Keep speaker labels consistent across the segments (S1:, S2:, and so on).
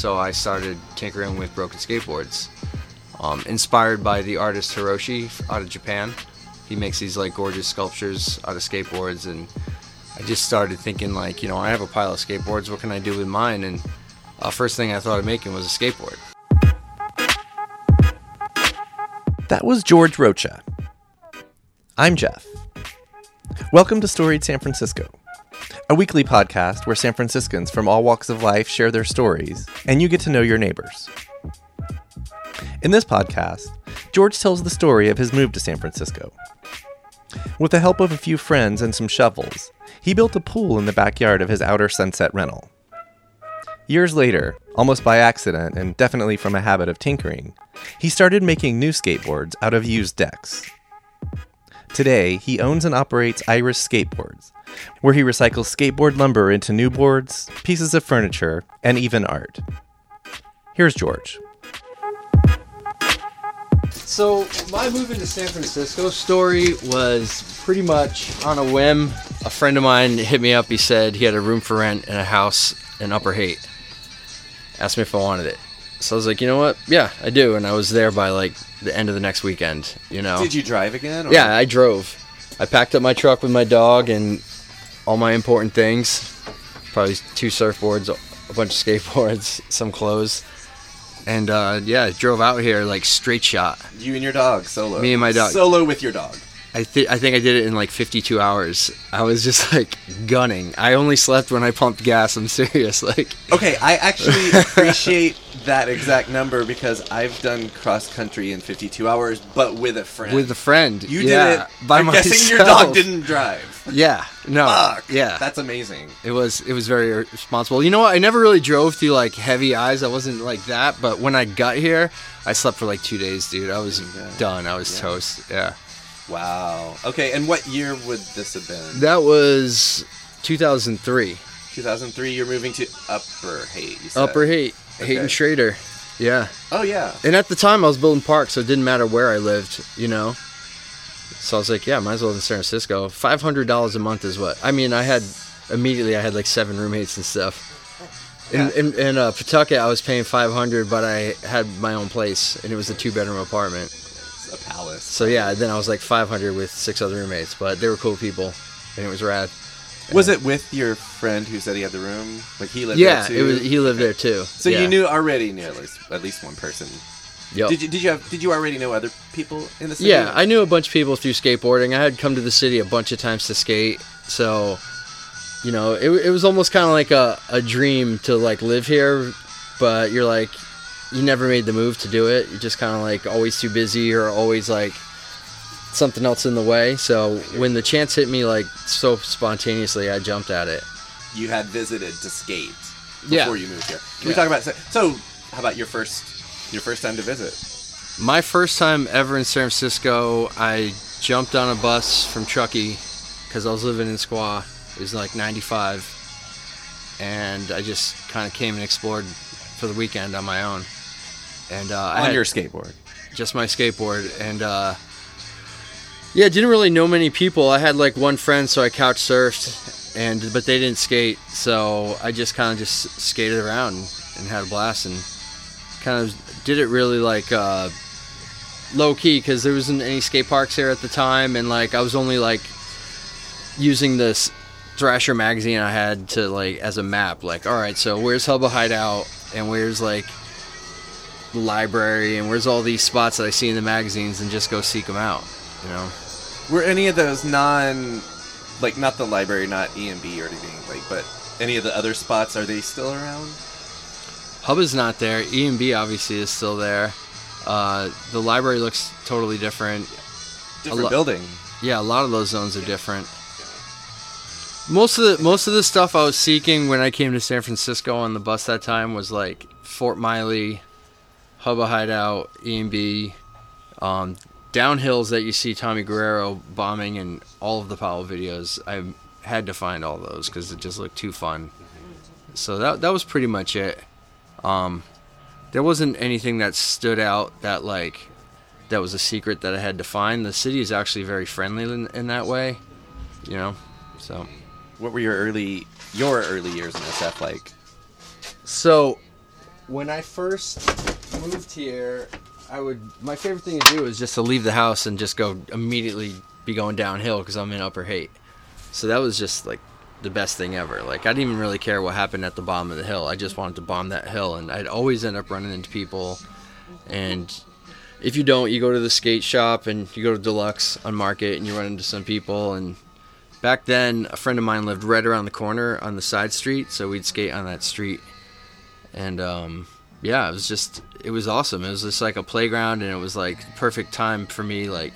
S1: so I started tinkering with broken skateboards. Um, inspired by the artist Haroshi out of Japan. He makes these like gorgeous sculptures out of skateboards, and I just started thinking like, you know, I have a pile of skateboards. What can I do with mine? And uh, first thing I thought of making was a skateboard.
S2: That was George Rocha. I'm Jeff. Welcome to Storied San Francisco, a weekly podcast where San Franciscans from all walks of life share their stories and you get to know your neighbors. In this podcast, George tells the story of his move to San Francisco. With the help of a few friends and some shovels, he built a pool in the backyard of his outer Sunset rental. Years later, almost by accident and definitely from a habit of tinkering, he started making new skateboards out of used decks. Today, he owns and operates Iris Skateboards, where he recycles skateboard lumber into new boards, pieces of furniture, and even art. Here's George.
S1: So my move into San Francisco story was pretty much on a whim. A friend of mine hit me up. He said he had a room for rent in a house in Upper Haight. Asked me if I wanted it. So I was like, you know what? Yeah, I do. And I was there by like the end of the next weekend. You know.
S2: Did you drive again? or-
S1: Yeah, I drove. I packed up my truck with my dog and all my important things. Probably two surfboards, a bunch of skateboards, some clothes. And uh, yeah, drove out here like straight shot.
S2: You and your dog solo.
S1: Me and my dog.
S2: Solo with your dog.
S1: I think I think I did it in like 52 hours. I was just like gunning. I only slept when I pumped gas. I'm serious. Like
S2: Okay, I actually appreciate that exact number because I've done cross country in 52 hours, but with a friend.
S1: with a friend.
S2: you
S1: yeah,
S2: did it.
S1: by
S2: I'm
S1: myself.
S2: guessing your dog didn't drive.
S1: Yeah. No.
S2: Fuck.
S1: Yeah.
S2: That's amazing.
S1: It was it was very responsible. You know what? I never really drove through like heavy eyes. I wasn't like that. But when I got here, I slept for like two days, dude. I was
S2: Yeah.
S1: done. I was
S2: Yeah.
S1: toast. Yeah.
S2: Wow. Okay, and what year would this have been?
S1: That was 2003.
S2: 2003. You're moving to Upper said.
S1: Upper Haight,
S2: Okay.
S1: Shrader. Yeah.
S2: Oh yeah.
S1: And at the time, I was building parks, so it didn't matter where I lived. You know. So I was like, yeah, might as well in San Francisco. Five hundred dollars a month is what. I mean, I had immediately I had like seven roommates and stuff. In
S2: Yeah.
S1: in, in uh, Pawtucket, I was paying five hundred, but I had my own place, and it was a two bedroom apartment.
S2: It's a palace.
S1: So yeah, then I was like five hundred with six other roommates, but they were cool people, and it was rad.
S2: Was it with your friend who said he had the room? Like he lived
S1: Yeah,
S2: there too.
S1: it was. He lived there too.
S2: So
S1: yeah.
S2: you knew already knew at least at least one person.
S1: Yep.
S2: Did you did you have did you already know other people in the city?
S1: Yeah, I knew a bunch of people through skateboarding. I had come to the city a bunch of times to skate, so you know, it, it was almost kind of like a, a dream to like live here, but you're like, you never made the move to do it. You're just kind of like always too busy or always like something else in the way. So when the chance hit me like so spontaneously, I jumped at it.
S2: you had visited to skate before
S1: Yeah.
S2: you moved here. Can we talk about so? How about your first your first time to visit?
S1: My first time ever in San Francisco, I jumped on a bus from Truckee because I was living in Squaw. It was like 95. And I just kind of came and explored for the weekend on my own. And uh, I
S2: On
S1: had
S2: your skateboard.
S1: just my skateboard. And uh, yeah, didn't really know many people. I had like one friend, so I couch surfed, and but they didn't skate. So I just kind of just skated around and had a blast and kind of did it really like uh, low key because there wasn't any skate parks here at the time, and like I was only like using this Thrasher magazine I had to like as a map. Like, all right, so where's Hubba Hideout, and where's like the library, and where's all these spots that I see in the magazines, and just go seek them out. You know.
S2: Were any of those non, like not the library, not EMB or anything, like, but any of the other spots are they still around?
S1: Hubba's not there. EMB obviously is still there. Uh, the library looks totally different.
S2: Different
S1: lo-
S2: building.
S1: Yeah, a lot of those zones are different. Most of the most of the stuff I was seeking when I came to San Francisco on the bus that time was like Fort Miley, Hubba Hideout, EMB, um, downhills that you see Tommy Guerrero bombing in all of the Powell videos. I had to find all those because it just looked too fun. So that that was pretty much it. Um, there wasn't anything that stood out that like that was a secret that I had to find. The city is actually very friendly in, in that way, you know. So,
S2: What were your early your early years in SF like?
S1: so when I first moved here, I would my favorite thing to do is just to leave the house and just go immediately be going downhill because I'm in Upper Haight. So that was just like the best thing ever. Like I didn't even really care what happened at the bottom of the hill. I just wanted to bomb that hill, and I'd always end up running into people. And if you don't, you go to the skate shop and you go to Deluxe on Market and you run into some people. And back then, a friend of mine lived right around the corner on the side street, so we'd skate on that street. And um, yeah, it was just it was awesome. It was just like a playground, and it was like perfect time for me, like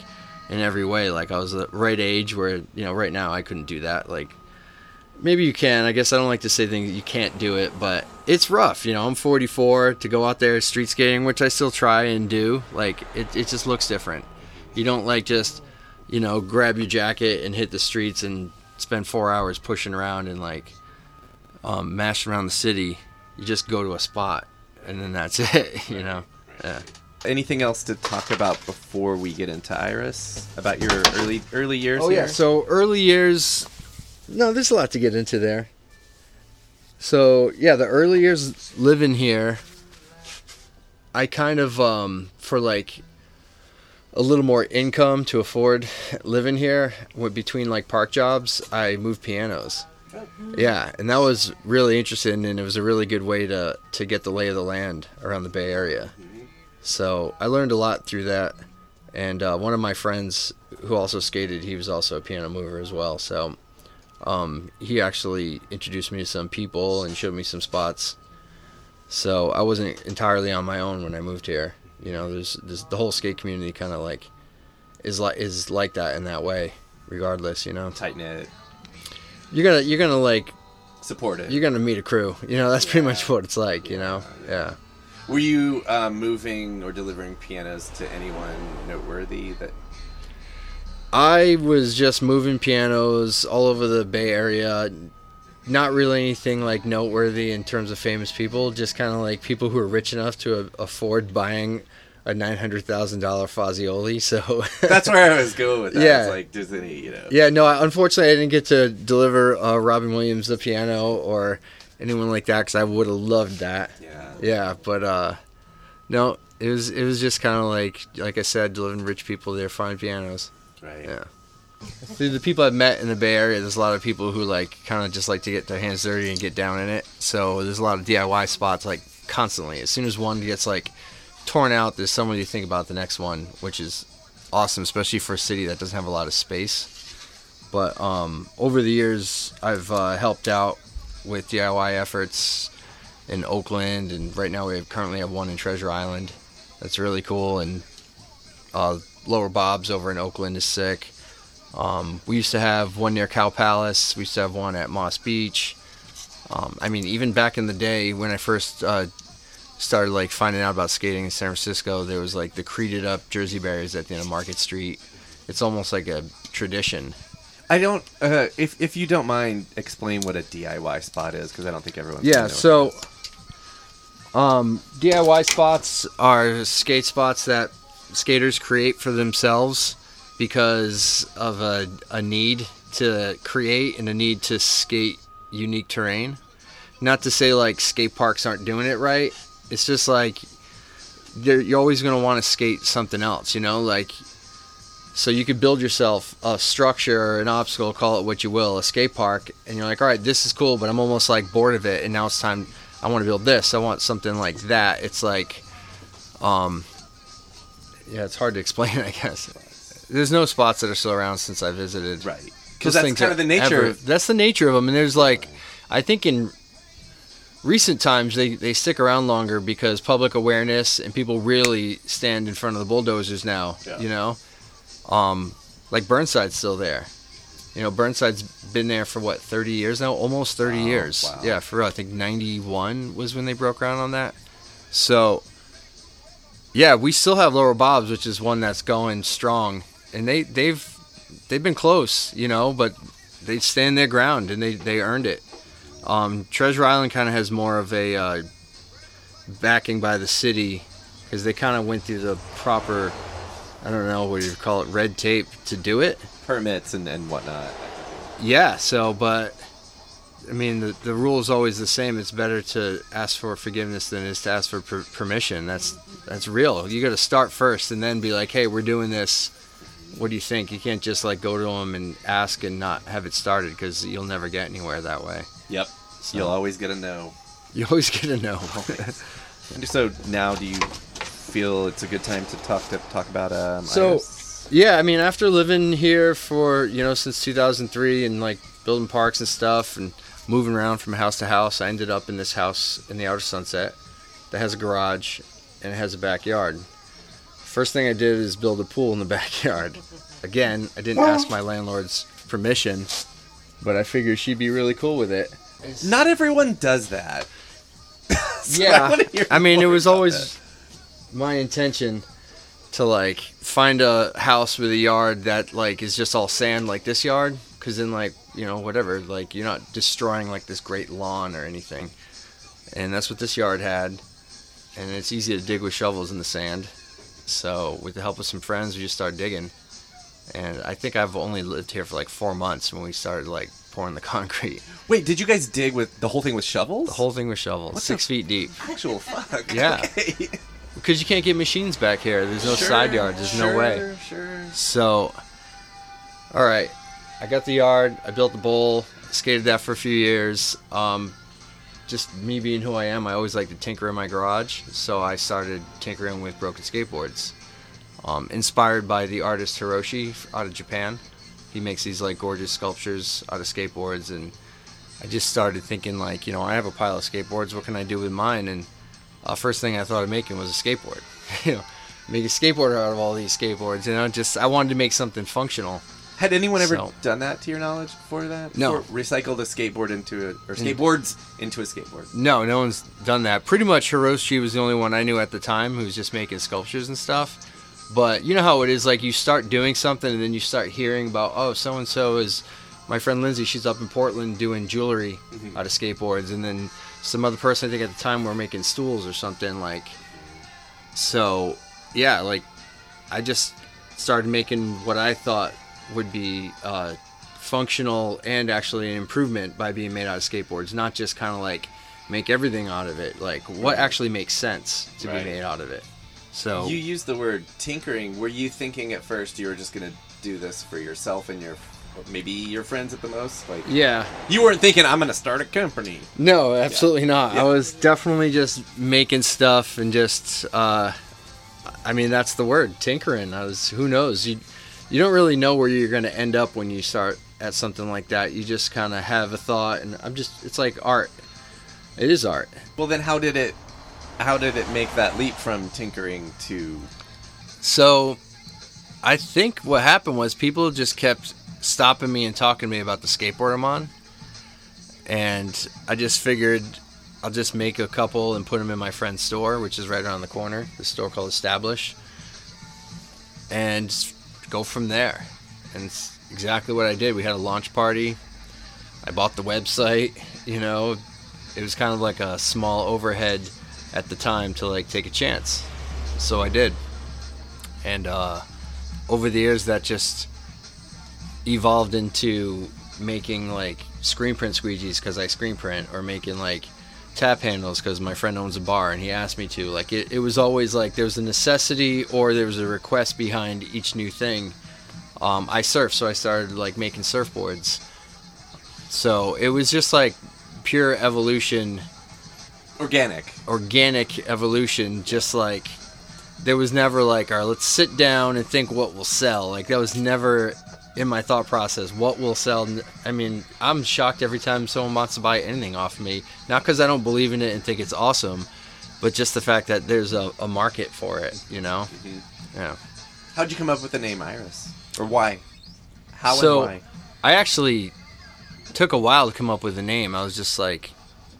S1: in every way. Like I was the right age where you know right now I couldn't do that. Like maybe you can. I guess I don't like to say things you can't do it, but it's rough. You know, I'm 44 to go out there street skating, which I still try and do. Like it, it just looks different. You don't like just you know grab your jacket and hit the streets and spend four hours pushing around and like um, mash around the city. You just go to a spot and then that's it. You know. Yeah.
S2: Anything else to talk about before we get into Iris about your early early years?
S1: Oh
S2: here?
S1: yeah. So early years. No, there's a lot to get into there. So yeah, the early years living here. I kind of um for like a little more income to afford living here between like park jobs i moved pianos yeah and that was really interesting and it was a really good way to to get the lay of the land around the bay area. So i learned a lot through that and uh, one of my friends who also skated he was also a piano mover as well so um, he actually introduced me to some people and showed me some spots. So i wasn't entirely on my own when i moved here. You know there's, there's the whole skate community kind of like is like is like that in that way regardless you know?
S2: Tight knit,
S1: you're gonna you're gonna like
S2: supportive.
S1: you're gonna meet a crew. You know that's pretty much what it's like you know? Yeah.
S2: Were you um, moving or delivering pianos to anyone noteworthy that
S1: I was just moving pianos all over the Bay Area. Not really anything like noteworthy in terms of famous people, just kind of like people who are rich enough to afford buying a nine hundred thousand dollar Fazioli. So
S2: That's where I was going with that.
S1: Yeah.
S2: Like does any, you know.
S1: yeah, no, I, unfortunately, I didn't get to deliver uh, Robin Williams the piano or anyone like that because I would have loved that.
S2: Yeah.
S1: Yeah, but uh, no, it was it was just kind of like like I said, delivering rich people their fine pianos.
S2: Right.
S1: Yeah. Through the people I've met in the Bay Area, there's a lot of people who like kind of just like to get their hands dirty and get down in it. So there's a lot of DIY spots like constantly. As soon as one gets like torn out, there's someone you think about the next one, which is awesome, especially for a city that doesn't have a lot of space. But um, over the years, I've uh, helped out with DIY efforts in Oakland, and right now we have, currently have one in Treasure Island. That's really cool, and uh, Lower Bob's over in Oakland is sick. Um, we used to have one near Cow Palace. We used to have one at Moss Beach. Um, I mean, even back in the day when I first uh, started like finding out about skating in San Francisco, there was like the created up Jersey barriers at the end of Market Street. It's almost like a tradition.
S2: I don't. Uh, if if you don't mind, explain what a DIY spot is because I don't think everyone.
S1: Yeah, so um, DIY spots are skate spots that skaters create for themselves because of a, a need to create and a need to skate unique terrain. Not to say like skate parks aren't doing it right. It's just like you're, you're always going to want to skate something else, you know? Like, so you could build yourself a structure or an obstacle, call it what you will, a skate park, and you're like, all right, this is cool, but I'm almost like bored of it, and now it's time. I want to build this. I want something like that. It's like, um, yeah, it's hard to explain, I guess. There's no spots that are still around since I visited.
S2: right because that's kind of the nature.
S1: ever-
S2: of
S1: that's the nature of them, and there's like, I think in recent times they, they stick around longer because public awareness and people really stand in front of the bulldozers now.
S2: Yeah.
S1: You know, um, like Burnside's still there. You know, Burnside's been there for what 30 years now, almost 30
S2: Wow,
S1: years.
S2: wow.
S1: Yeah, for real. I think 91 was when they broke ground on that. So, yeah, we still have Lower Bob's, which is one that's going strong, and they they've they've been close, you know, but they stand their ground and they they earned it. Um, Treasure Island kind of has more of a uh, backing by the city because they kind of went through the proper, I don't know what you call it, red tape to do it.
S2: permits and, and whatnot.
S1: Yeah. So, but I mean, the, the rule is always the same. It's better to ask for forgiveness than it is to ask for per- permission. That's that's real. You got to start first and then be like, hey, we're doing this. What do you think? You can't just like go to them and ask and not have it started because you'll never get anywhere that way.
S2: Yep.
S1: So-
S2: You'll always get a no.
S1: You always get a no.
S2: And so now, do you feel it's a good time to talk to talk about um?
S1: So-
S2: Iris?
S1: Yeah, I mean, after living here for you know since 2003 and like building parks and stuff and moving around from house to house, I ended up in this house in the Outer Sunset that has a garage and it has a backyard. First thing I did is build a pool in the backyard. Again, I didn't ask my landlord's permission, but I figured she'd be really cool with it.
S2: Not everyone does that. So
S1: yeah,
S2: wanna
S1: I mean, it was
S2: about
S1: always my intention to like find a house with a yard that like is just all sand like this yard because then like you know whatever like you're not destroying like this great lawn or anything. And that's what this yard had. And it's easy to dig with shovels in the sand. So with the help of some friends we just started digging and i think i've only lived here for like four months when we started like pouring the concrete
S2: Wait, did you guys dig with the whole thing with shovels?
S1: the whole thing with shovels
S2: What
S1: six feet deep
S2: actual fuck.
S1: Yeah.
S2: Okay.
S1: because you can't get machines back here there's no side yard there's no way
S2: sure, Sure.
S1: So, all right, I got the yard. I built the bowl. Skated that for a few years. Um, just me being who I am, I always like to tinker in my garage. So I started tinkering with broken skateboards. Um, inspired by the artist Haroshi out of Japan. He makes these like gorgeous sculptures out of skateboards, and I just started thinking like, you know, I have a pile of skateboards. What can I do with mine? And uh, first thing I thought of making was a skateboard. you know, make a skateboard out of all these skateboards. You know, just I wanted to make something functional.
S2: Had anyone ever
S1: So-
S2: done that to your knowledge before that?
S1: No.
S2: Before- recycled a skateboard into a or skateboards into a skateboard.
S1: No, no one's done that. Pretty much Haroshi was the only one I knew at the time who was just making sculptures and stuff. But you know how it is, like you start doing something and then you start hearing about, oh, so and so is my friend Lindsay. She's up in Portland doing jewelry
S2: Mhm.
S1: out of skateboards, and then some other person I think at the time were making stools or something like. So, yeah, like I just started making what I thought would be uh, functional and actually an improvement by being made out of skateboards, not just kind of like make everything out of it. Like what actually makes sense to
S2: Right.
S1: be made out of it. So
S2: You used the word tinkering. Were you thinking at first you were just gonna do this for yourself and your maybe your friends at the most? Like
S1: yeah,
S2: you weren't thinking I'm gonna start a company.
S1: no, absolutely not.
S2: Yeah.
S1: I was definitely just making stuff and just. Uh, I mean, that's the word tinkering. I was. Who knows? You you don't really know where you're going to end up when you start at something like that. You just kind of have a thought, and I'm just. It's like art. It is art.
S2: Well, then how did it? How did it make that leap from tinkering to?
S1: So, I think what happened was people just kept stopping me and talking to me about the skateboard I'm on, and I just figured I'll just make a couple and put them in my friend's store, which is right around the corner. The store called Establish, and go from there. And it's exactly what I did. We had a launch party. I bought the website. You know, it was kind of like a small overhead at the time to like take a chance. So I did. And uh, over the years that just evolved into making like screen print squeegees because I screen print or making like tap handles because my friend owns a bar and he asked me to. Like it, it was always like there was a necessity or there was a request behind each new thing. Um, I surf so I started like making surfboards. So it was just like pure evolution
S2: Organic.
S1: organic evolution just like there was never like all right let's sit down and think what will sell like that was never in my thought process what will sell i mean i'm shocked every time someone wants to buy anything off me not because i don't believe in it and think it's awesome but just the fact that there's a, a market for it you know
S2: Mhm.
S1: yeah
S2: How'd you come up with the name Iris? Or why? How
S1: So-
S2: and why?
S1: I actually took a while to come up with a name. I was just like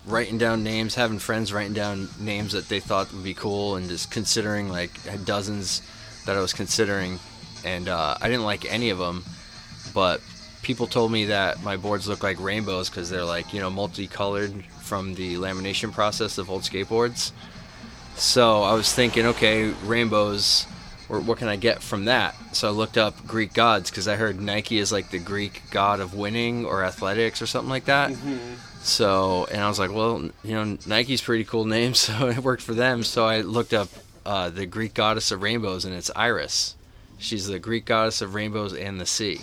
S1: writing down names, having friends writing down names that they thought would be cool, and just considering like dozens that I was considering, and uh, I didn't like any of them. But people told me that my boards look like rainbows because they're like you know multicolored from the lamination process of old skateboards. So I was thinking, okay, rainbows. Or what can I get from that? So I looked up Greek gods because I heard Nike is like the Greek god of winning or athletics or something like that. So, and I was like, well, you know, Nike's pretty cool name, so it worked for them. So I looked up uh, the Greek goddess of rainbows, and it's Iris. She's the Greek goddess of rainbows and the sea.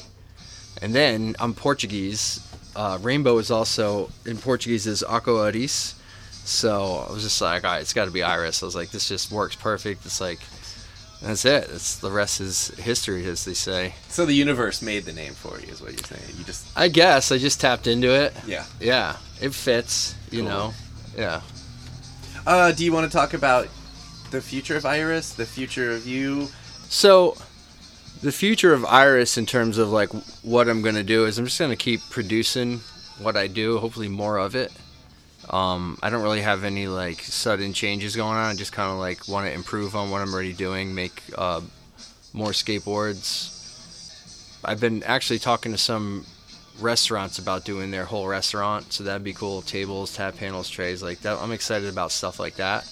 S1: And then I'm Portuguese. Uh, rainbow is also in Portuguese is arco-iris. So I was just like, all right, it's got to be Iris. I was like, this just works perfect. It's like, that's it. It's the rest is history, as they say.
S2: So the universe made the name for you, is what you're saying. You just
S1: I guess I just tapped into it.
S2: yeah.
S1: Yeah, it fits. You
S2: Cool.
S1: know. Yeah.
S2: Uh, do you want to talk about the future of Iris, the future of you?
S1: So, the future of Iris in terms of like what I'm gonna do is I'm just gonna keep producing what I do. Hopefully, more of it. Um, I don't really have any like sudden changes going on. I just kind of like want to improve on what I'm already doing, make uh, more skateboards. I've been actually talking to some restaurants about doing their whole restaurant, so that'd be cool. Tables, tap handles, trays, like that. I'm excited about stuff like that.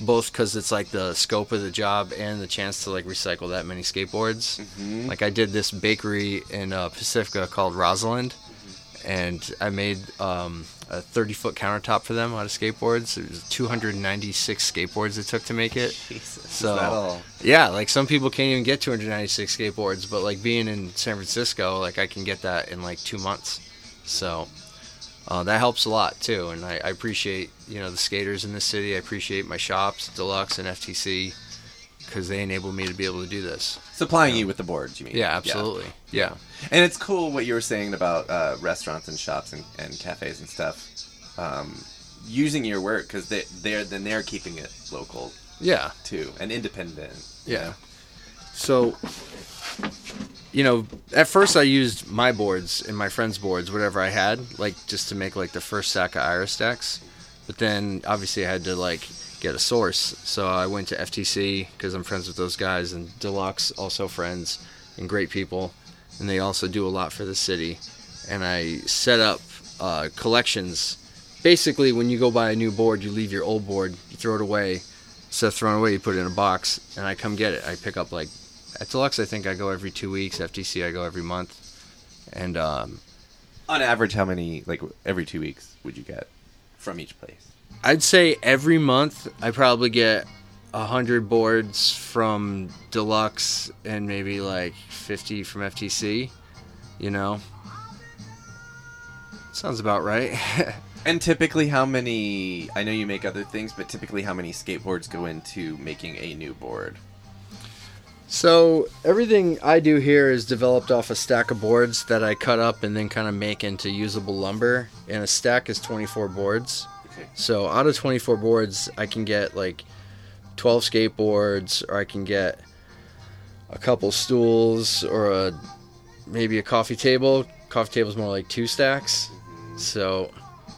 S1: Both because it's like the scope of the job and the chance to like recycle that many skateboards.
S2: Mm-hmm.
S1: Like I did this bakery in uh, Pacifica called Rosalind, and I made um, a 30 foot countertop for them out of skateboards. It was 296 skateboards it took to make it.
S2: Jesus.
S1: So-
S2: is that all?
S1: Yeah, like some people can't even get 296 skateboards, but like being in San Francisco, like I can get that in like two months. So uh, that helps a lot too, and I, I appreciate you know the skaters in the city. I appreciate my shops, Deluxe and FTC, because they enabled me to be able to do this.
S2: Supplying you with the boards, you mean?
S1: Yeah, absolutely. Yeah.
S2: And it's cool what you were saying about uh, restaurants and shops and, and cafes and stuff. Um, using your work because they, they're then they're keeping it local
S1: Yeah.
S2: too and independent.
S1: Yeah.
S2: know?
S1: So, you know, at first I used my boards and my friends' boards, whatever I had, like just to make like the first stack of Iris decks. But then obviously I had to like get a source. So I went to FTC because I'm friends with those guys and Deluxe, also friends and great people. And they also do a lot for the city. And I set up uh, collections. Basically, when you go buy a new board, you leave your old board, you throw it away. Instead thrown away, you put it in a box, and I come get it. I pick up like at Deluxe, I think I go every two weeks. FTC, I go every month. And um,
S2: On average, how many like every two weeks would you get from each place?
S1: I'd say every month I probably get a hundred boards from Deluxe and maybe like fifty from FTC. You know, sounds about right.
S2: And typically, how many? I know you make other things, but typically, how many skateboards go into making a new board?
S1: so everything I do here is developed off a stack of boards that I cut up and then kind of make into usable lumber. And a stack is twenty four boards. So out of 24 boards, I can get like 12 skateboards, or I can get a couple stools, or a maybe a coffee table. Coffee table's more like two stacks. So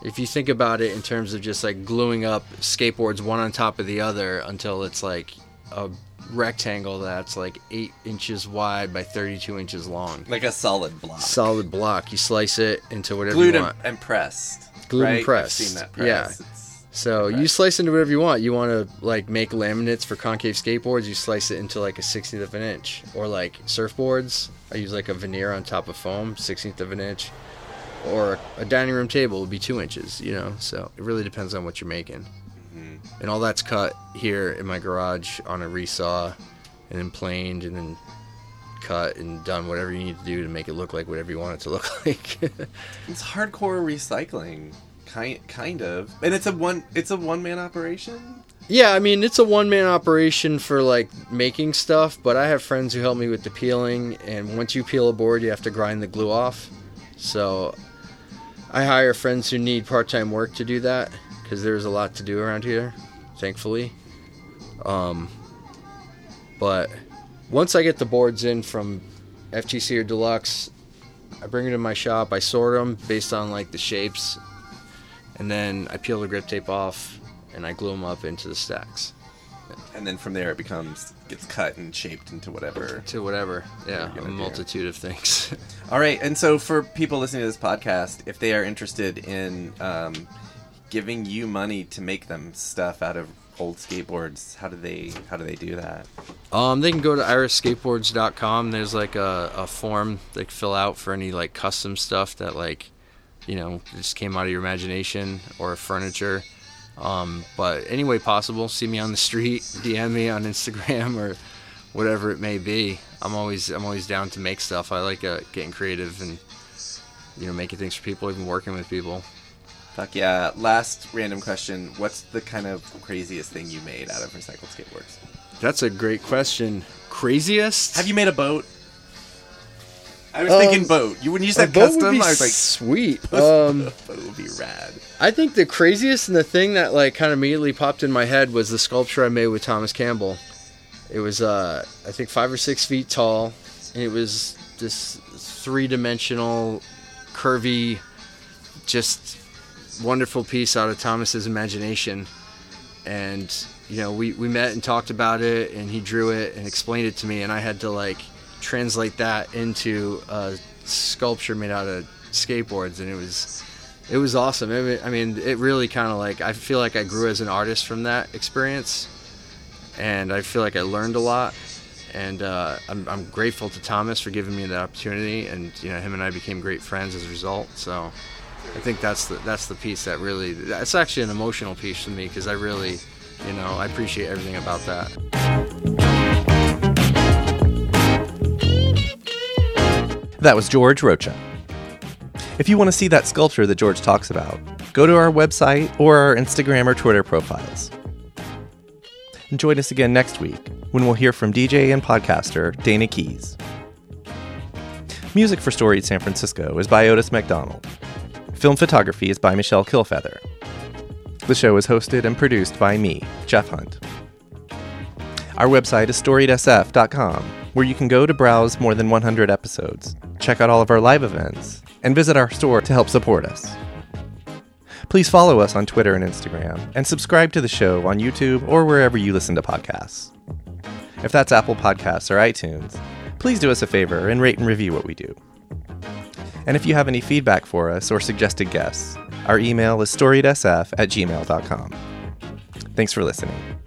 S1: if you think about it in terms of just like gluing up skateboards one on top of the other until it's like a rectangle that's like eight inches wide by 32 inches long.
S2: Like a solid block,
S1: Solid block. You slice it into whatever
S2: glued
S1: you want.
S2: and pressed.
S1: Glued and
S2: right?
S1: pressed.
S2: I've seen that press.
S1: Yeah.
S2: It's-
S1: So you slice into whatever you want. You want to like make laminates for concave skateboards. You slice it into like a sixteenth of an inch, or like surfboards. I use like a veneer on top of foam, sixteenth of an inch, or a dining room table would be two inches. You know, so it really depends on what you're making. Mm-hmm. And all that's cut here in my garage on a resaw, and then planed, and then cut and done whatever you need to do to make it look like whatever you want it to look like.
S2: It's hardcore recycling, kind kind of, and it's a one it's a one man operation.
S1: Yeah, I mean it's a one man operation for like making stuff, but I have friends who help me with the peeling, and once you peel a board, you have to grind the glue off. So I hire friends who need part time work to do that because there's a lot to do around here, thankfully. Um, but once I get the boards in from FTC or Deluxe, I bring them to my shop. I sort them based on like the shapes, and then I peel the grip tape off and I glue them up into the stacks
S2: And then from there it becomes gets cut and shaped into whatever.
S1: to whatever. Yeah, a
S2: gonna do.
S1: multitude of things.
S2: All right, and so for people listening to this podcast, if they are interested in um, giving you money to make them stuff out of old skateboards, how do they how do they do that?
S1: um, they can go to irisskateboards.com. There's like a, a form they fill out for any like custom stuff that like you know, just came out of your imagination or furniture. Um, but any way possible, see me on the street, DM me on Instagram or whatever it may be. I'm always I'm always down to make stuff. I like uh, getting creative and you know making things for people, even working with people.
S2: Fuck yeah. Last random question. What's the kind of craziest thing you made out of recycled skateboards?
S1: That's a great question. Craziest?
S2: Have you made a boat? I was
S1: Um,
S2: thinking boat. You when you said
S1: boat
S2: custom, I was like,
S1: sweet. Um,
S2: would be rad.
S1: I think the craziest and the thing that like kind of immediately popped in my head was the sculpture I made with Thomas Campbell. It was uh, I think five or six feet tall, and it was this three-dimensional, curvy, just wonderful piece out of Thomas's imagination. And you know, we we met and talked about it, and he drew it and explained it to me, and I had to like translate that into a sculpture made out of skateboards, and it was it was awesome. I mean, it really kind of like I feel like I grew as an artist from that experience, and I feel like I learned a lot. And uh, I'm, I'm grateful to Thomas for giving me the opportunity, and you know him and I became great friends as a result. So I think that's the that's the piece that really that's actually an emotional piece to me because I really, you know, I appreciate everything about that.
S2: That was George Rocha. If you want to see that sculpture that George talks about, go to our website or our Instagram or Twitter profiles. And join us again next week when we'll hear from DJ and podcaster Dana Keys. Music for Storied San Francisco is by Otis McDonald. Film photography is by Michelle Kilfeather. The show is hosted and produced by me, Jeff Hunt. Our website is storiedsf.com, where you can go to browse more than 100 episodes, check out all of our live events, and visit our store to help support us. Please follow us on Twitter and Instagram, and subscribe to the show on YouTube or wherever you listen to podcasts. If that's Apple Podcasts or iTunes, please do us a favor and rate and review what we do. And if you have any feedback for us or suggested guests, our email is storiedsf at gmail.com. Thanks for listening.